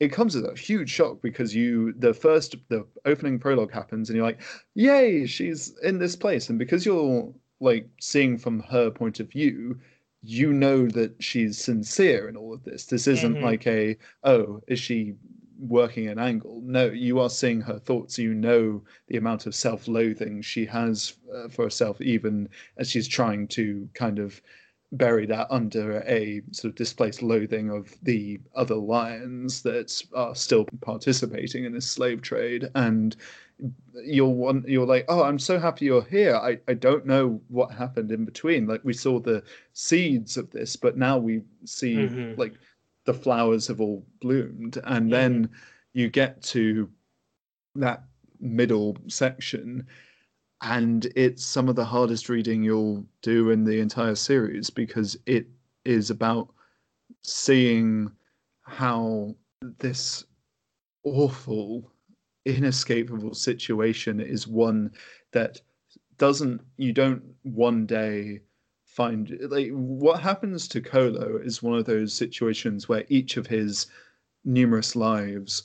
it comes as a huge shock because you the first the opening prologue happens and you're like yay she's in this place and because you're like seeing from her point of view you know that she's sincere in all of this. This isn't mm-hmm. like a oh is she working an angle? No you are seeing her thoughts. You know the amount of self-loathing she has uh, for herself even as she's trying to kind of bury that under a sort of displaced loathing of the other lions that are still participating in this slave trade. And you're one you're like oh i'm so happy you're here i i don't know what happened in between like we saw the seeds of this but now we see mm-hmm. like the flowers have all bloomed and mm-hmm. then you get to that middle section and it's some of the hardest reading you'll do in the entire series because it is about seeing how this awful inescapable situation is one that doesn't you don't one day find like what happens to Colo is one of those situations where each of his numerous lives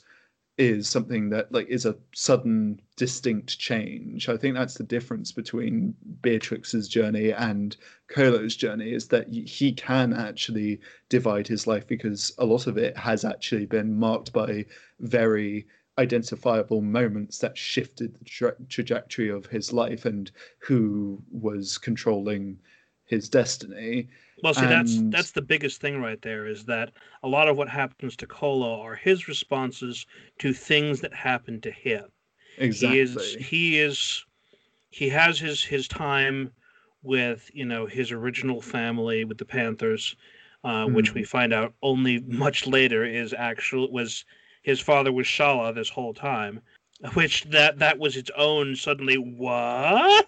is something that like is a sudden distinct change. I think that's the difference between beatrix's journey and colo's journey is that he can actually divide his life because a lot of it has actually been marked by very identifiable moments that shifted the tra- trajectory of his life and who was controlling his destiny. Well, see, and... that's that's the biggest thing right there is that a lot of what happens to Colo are his responses to things that happen to him. Exactly. He is he is he has his his time with you know his original family with the Panthers, uh, mm. which we find out only much later is actual was his father was Shala this whole time, which that that was its own suddenly what.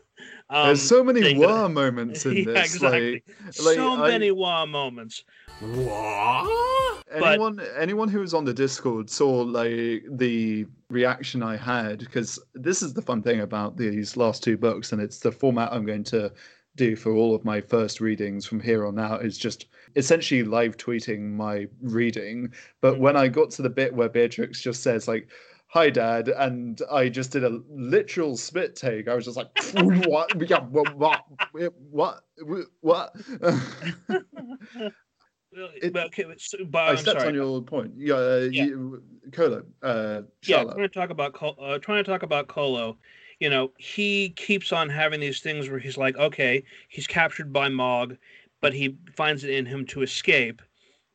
Um, There's so many wah moments in this. yeah, exactly. Like, like, so I... many wah moments. What? Anyone, but... anyone who was on the Discord saw like the reaction I had because this is the fun thing about these last two books, and it's the format I'm going to do for all of my first readings from here on out is just essentially live tweeting my reading. But mm-hmm. when I got to the bit where Beatrix just says like, "Hi, Dad," and I just did a literal spit take, I was just like, "What? Yeah, what? What? What? what? It, okay, but, I stepped sorry. on your point. Yeah, uh, yeah. You, Kolo. Uh, yeah, trying to talk about uh, trying to talk about Kolo. You know, he keeps on having these things where he's like, okay, he's captured by Mog, but he finds it in him to escape.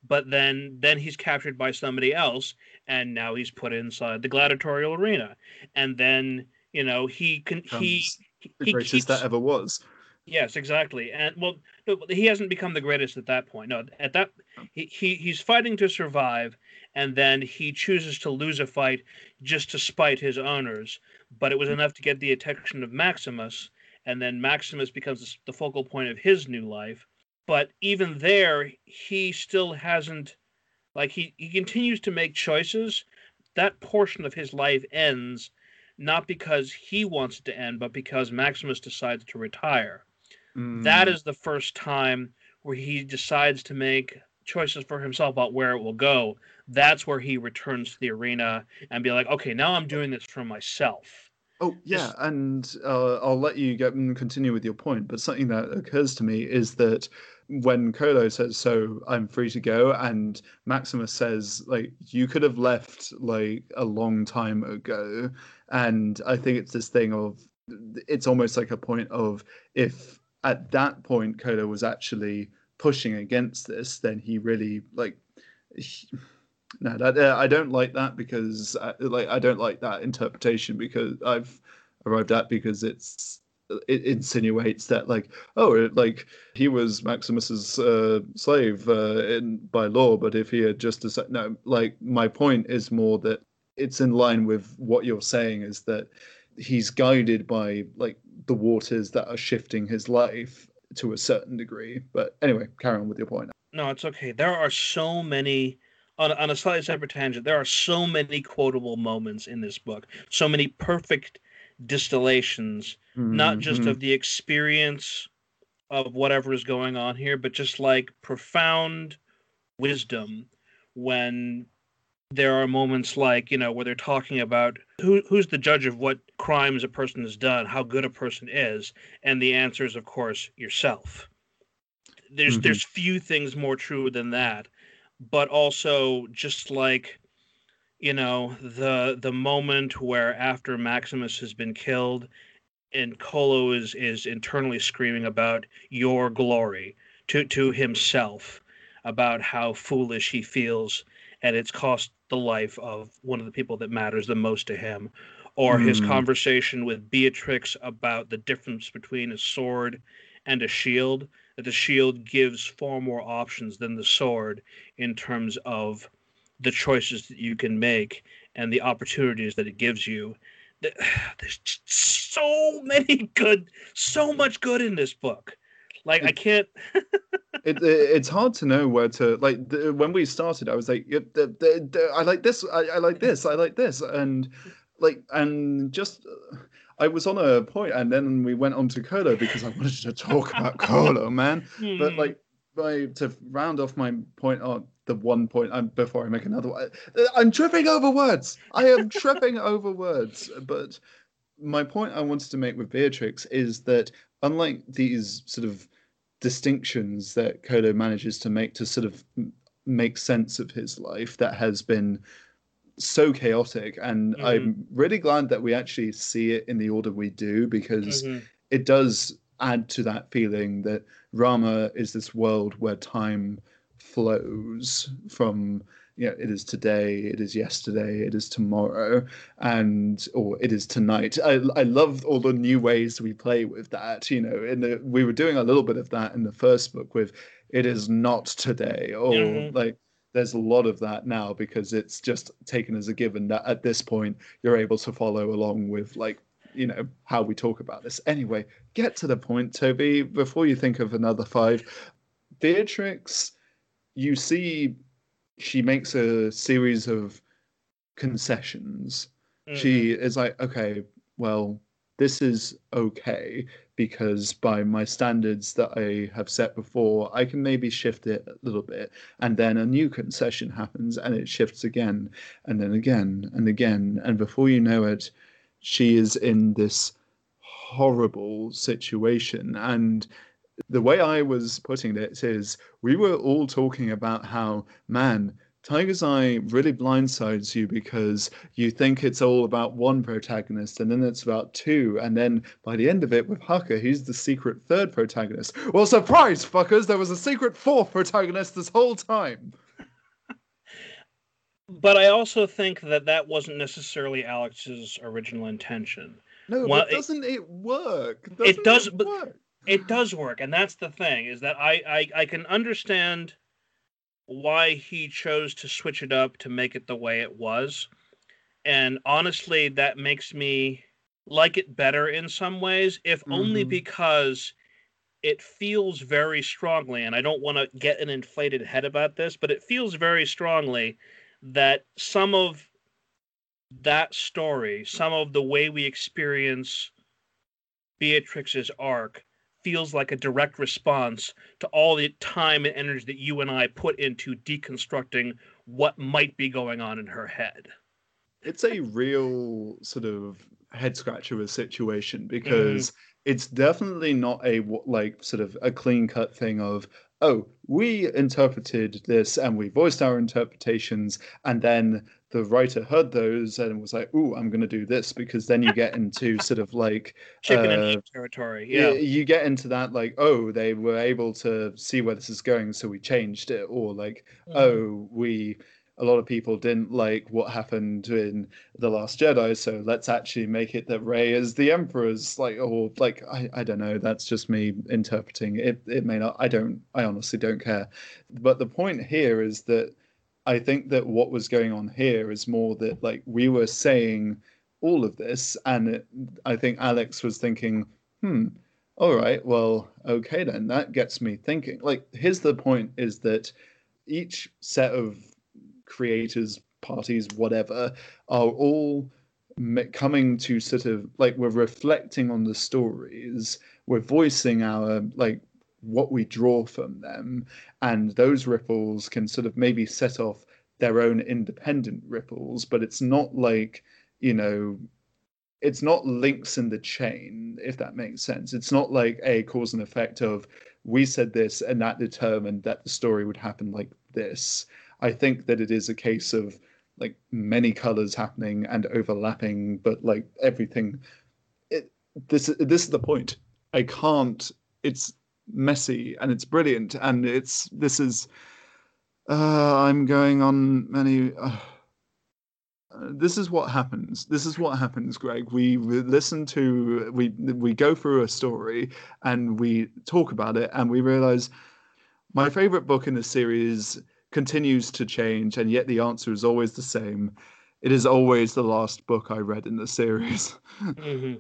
But then, then he's captured by somebody else, and now he's put inside the gladiatorial arena. And then, you know, he can he, he the greatest keeps, that ever was. Yes, exactly. And well, no, he hasn't become the greatest at that point. No, at that he, he he's fighting to survive, and then he chooses to lose a fight just to spite his owners. But it was hmm. enough to get the attention of Maximus, and then Maximus becomes the focal point of his new life. But even there, he still hasn't like he, he continues to make choices. That portion of his life ends not because he wants it to end, but because Maximus decides to retire. Mm. That is the first time where he decides to make choices for himself about where it will go. That's where he returns to the arena and be like, okay, now I'm doing this for myself. Oh yeah, and uh, I'll let you get and continue with your point. But something that occurs to me is that when Kolo says, "So I'm free to go," and Maximus says, "Like you could have left like a long time ago," and I think it's this thing of it's almost like a point of if at that point Kolo was actually pushing against this, then he really like. He, no, that, uh, I don't like that because I, uh, like I don't like that interpretation because I've arrived at because it's it insinuates that like oh it, like he was Maximus's uh, slave uh, in by law, but if he had just said no, like my point is more that it's in line with what you're saying is that he's guided by like the waters that are shifting his life to a certain degree. But anyway, carry on with your point. No, it's okay. There are so many on, on a slightly separate tangent. There are so many quotable moments in this book. So many perfect distillations, mm-hmm. not just of the experience of whatever is going on here, but just like profound wisdom when there are moments like you know where they're talking about who who's the judge of what crimes a person has done how good a person is and the answer is of course yourself there's mm-hmm. there's few things more true than that but also just like you know the the moment where after maximus has been killed and Kolo is is internally screaming about your glory to to himself about how foolish he feels and it's cost the life of one of the people that matters the most to him or mm. his hmm. conversation with Beatrix about the difference between a sword and a shield that the shield gives far more options than the sword in terms of the choices that you can make and the opportunities that it gives you there's so many good so much good in this book like I can't. it, it's hard to know where to like. The, when we started, I was like, the, the, the, I like this, I, I like this, I like this, and like, and just. I was on a point, and then we went on to Kolo because I wanted to talk about Kolo, man. But hmm. like, by to round off my point on the one point I'm, before I make another one, uh, I'm tripping over words. I am tripping over words. But my point I wanted to make with Beatrix is that unlike these sort of distinctions that Kolo manages to make to sort of make sense of his life that has been so chaotic and mm-hmm. i'm really glad that we actually see it in the order we do because mm-hmm. it does add to that feeling that rama is this world where time flows from you know, it is today, it is yesterday, it is tomorrow, and or it is tonight. I I love all the new ways we play with that. You know, in the we were doing a little bit of that in the first book with it is not today, or mm-hmm. like there's a lot of that now because it's just taken as a given that at this point you're able to follow along with like you know how we talk about this. Anyway get to the point toby. Before you think of another five beatrix you see she makes a series of concessions. Mm-hmm. she is like okay well this is okay because by my standards that I have set before, I can maybe shift it a little bit. And then a new concession happens and it shifts again and then again and again. And before you know it, she is in this horrible situation. And the way I was putting it is we were all talking about how, man, Tiger's Eye really blindsides you because you think it's all about one protagonist and then it's about two. And then by the end of it, with Hucker, he's the secret third protagonist. Well, surprise, fuckers, there was a secret fourth protagonist this whole time. but I also think that that wasn't necessarily Alex's original intention. No, well, but doesn't it, it work? Doesn't it does, it work? but it does work, and that's the thing is that I, I I can understand why he chose to switch it up to make it the way it was. And honestly, that makes me like it better in some ways, if mm-hmm. only because it feels very strongly, and I don't want to get an inflated head about this, but it feels very strongly that some of that story, some of the way we experience Beatrix's arc, feels like a direct response to all the time and energy that you and I put into deconstructing what might be going on in her head. It's a real sort of head scratcher of a situation because mm. it's definitely not a like sort of a clean cut thing of oh we interpreted this and we voiced our interpretations and then the writer heard those and was like, "Ooh, I'm going to do this," because then you get into sort of like chicken uh, and territory. Yeah, you get into that like, oh, they were able to see where this is going, so we changed it, or like, mm-hmm. oh, we. A lot of people didn't like what happened in the Last Jedi, so let's actually make it that Rey is the Emperor's like, or like, I, I don't know. That's just me interpreting it. It may not. I don't. I honestly don't care. But the point here is that I think that what was going on here is more that like we were saying all of this, and it, I think Alex was thinking, hmm, all right, well, okay then, that gets me thinking. Like, here's the point: is that each set of creators, parties, whatever, are all coming to sort of like we're reflecting on the stories we're voicing our like what we draw from them and those ripples can sort of maybe set off their own independent ripples but it's not like you know it's not links in the chain if that makes sense. It's not like a cause and effect of we said this and that determined that the story would happen like this i think that it is a case of like many colors happening and overlapping but like everything it, this this is the point. I can't it's messy and it's brilliant and it's this is uh, i'm going on many uh, this is what happens. This is what happens greg. We, we listen to we we go through a story and we talk about it and we realize my favorite book in the series continues to change and yet the answer is always the same it is always the last book i read in the series mm-hmm.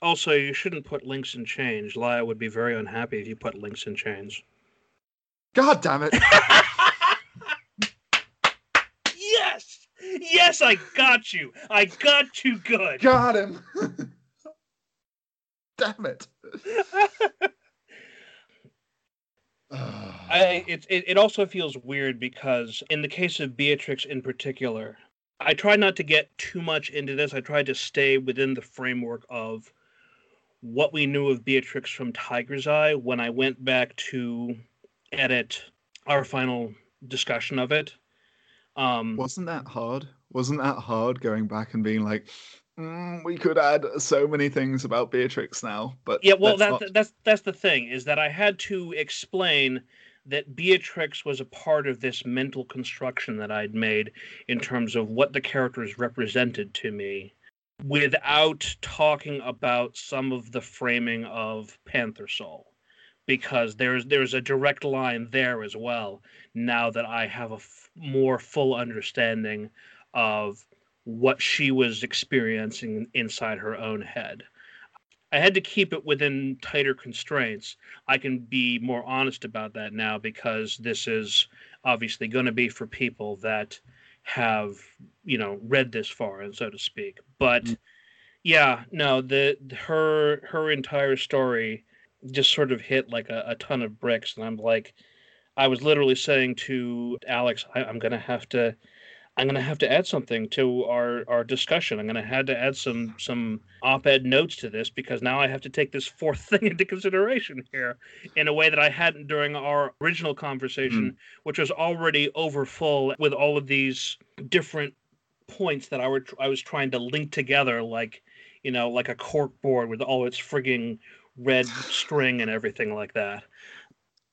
Also, you shouldn't put links in chains. Laia would be very unhappy if you put links in chains. God damn it! yes, yes, I got you. I got you good. Got him. damn it. I, it, it, it also feels weird because in the case of Beatrix in particular, I tried not to get too much into this. I tried to stay within the framework of what we knew of Beatrix from Tiger's Eye when I went back to edit our final discussion of it. Um, Wasn't that hard? Wasn't that hard going back and being like, mm, we could add so many things about Beatrix now, but yeah, well, that, not... that's that's the thing is that I had to explain that Beatrix was a part of this mental construction that I'd made in terms of what the characters represented to me without talking about some of the framing of Panther Soul, because there's there's a direct line there as well. Now that I have a f- more full understanding of what she was experiencing inside her own head. I had to keep it within tighter constraints. I can be more honest about that now because this is obviously going to be for people that have, you know, read this far and so to speak. But mm-hmm. yeah, no, the her her entire story just sort of hit like a, a ton of bricks and I'm like I was literally saying to Alex, I, I'm gonna have to I'm going to have to add something to our, our discussion. I'm going to have to add some some op-ed notes to this because now I have to take this fourth thing into consideration here in a way that I hadn't during our original conversation, mm. which was already overfull with all of these different points that I were I was trying to link together, like you know, like a cork board with all its frigging red string and everything like that.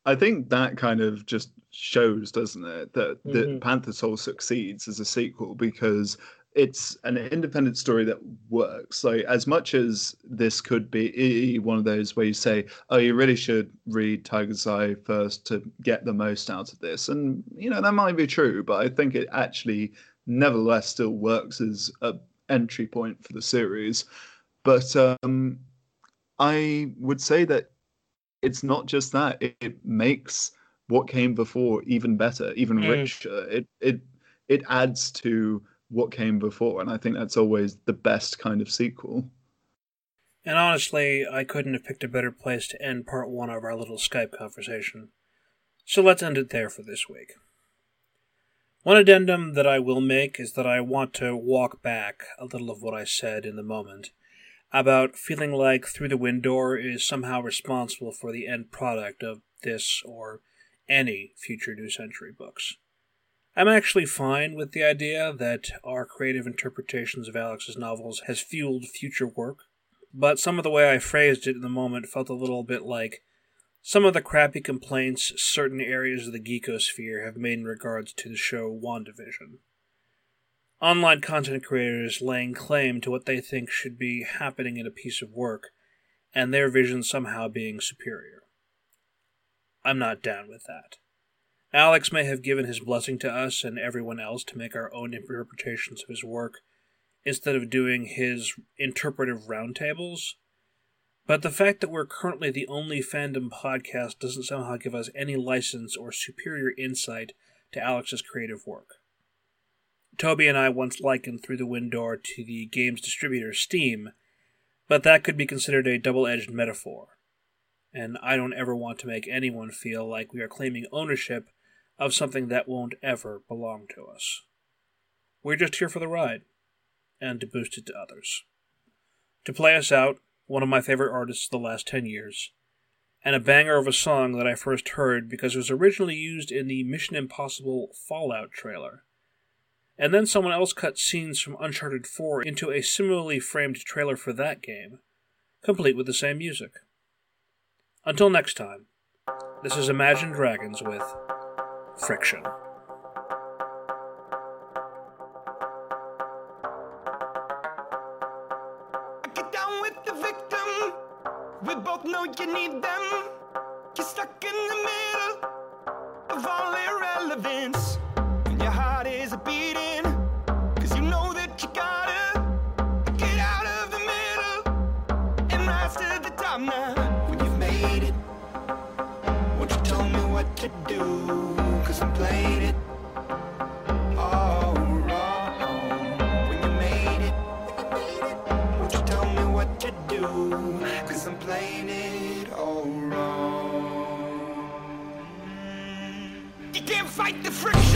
I think that kind of just shows, doesn't it, that mm-hmm. that Panther Soul succeeds as a sequel because it's an independent story that works. Like as much as this could be one of those where you say, "Oh, you really should read Tiger's Eye first to get the most out of this," and you know that might be true, but I think it actually, nevertheless, still works as a entry point for the series. But um, I would say that it's not just that; it, it makes what came before even better, even mm. richer. It it it adds to what came before, and I think that's always the best kind of sequel. And honestly, I couldn't have picked a better place to end part one of our little Skype conversation. So let's end it there for this week. One addendum that I will make is that I want to walk back a little of what I said in the moment about feeling like Through the Wind Door is somehow responsible for the end product of this or any future New Century books. I'm actually fine with the idea that our creative interpretations of Alex's novels has fueled future work, but some of the way I phrased it in the moment felt a little bit like some of the crappy complaints certain areas of the geekosphere have made in regards to the show WandaVision. Online content creators laying claim to what they think should be happening in a piece of work, and their vision somehow being superior. I'm not down with that. Alex may have given his blessing to us and everyone else to make our own interpretations of his work instead of doing his interpretive roundtables. But the fact that we're currently the only fandom podcast doesn't somehow give us any license or superior insight to Alex's creative work. Toby and I once likened Through the Wind Door to the game's distributor Steam, but that could be considered a double edged metaphor and I don't ever want to make anyone feel like we are claiming ownership of something that won't ever belong to us. We're just here for the ride, and to boost it to others. To play us out, one of my favorite artists of the last 10 years, and a banger of a song that I first heard because it was originally used in the Mission Impossible Fallout trailer. And then someone else cut scenes from Uncharted 4 into a similarly framed trailer for that game, complete with the same music. Until next time, this is Imagine Dragons with Friction. Fight the friction.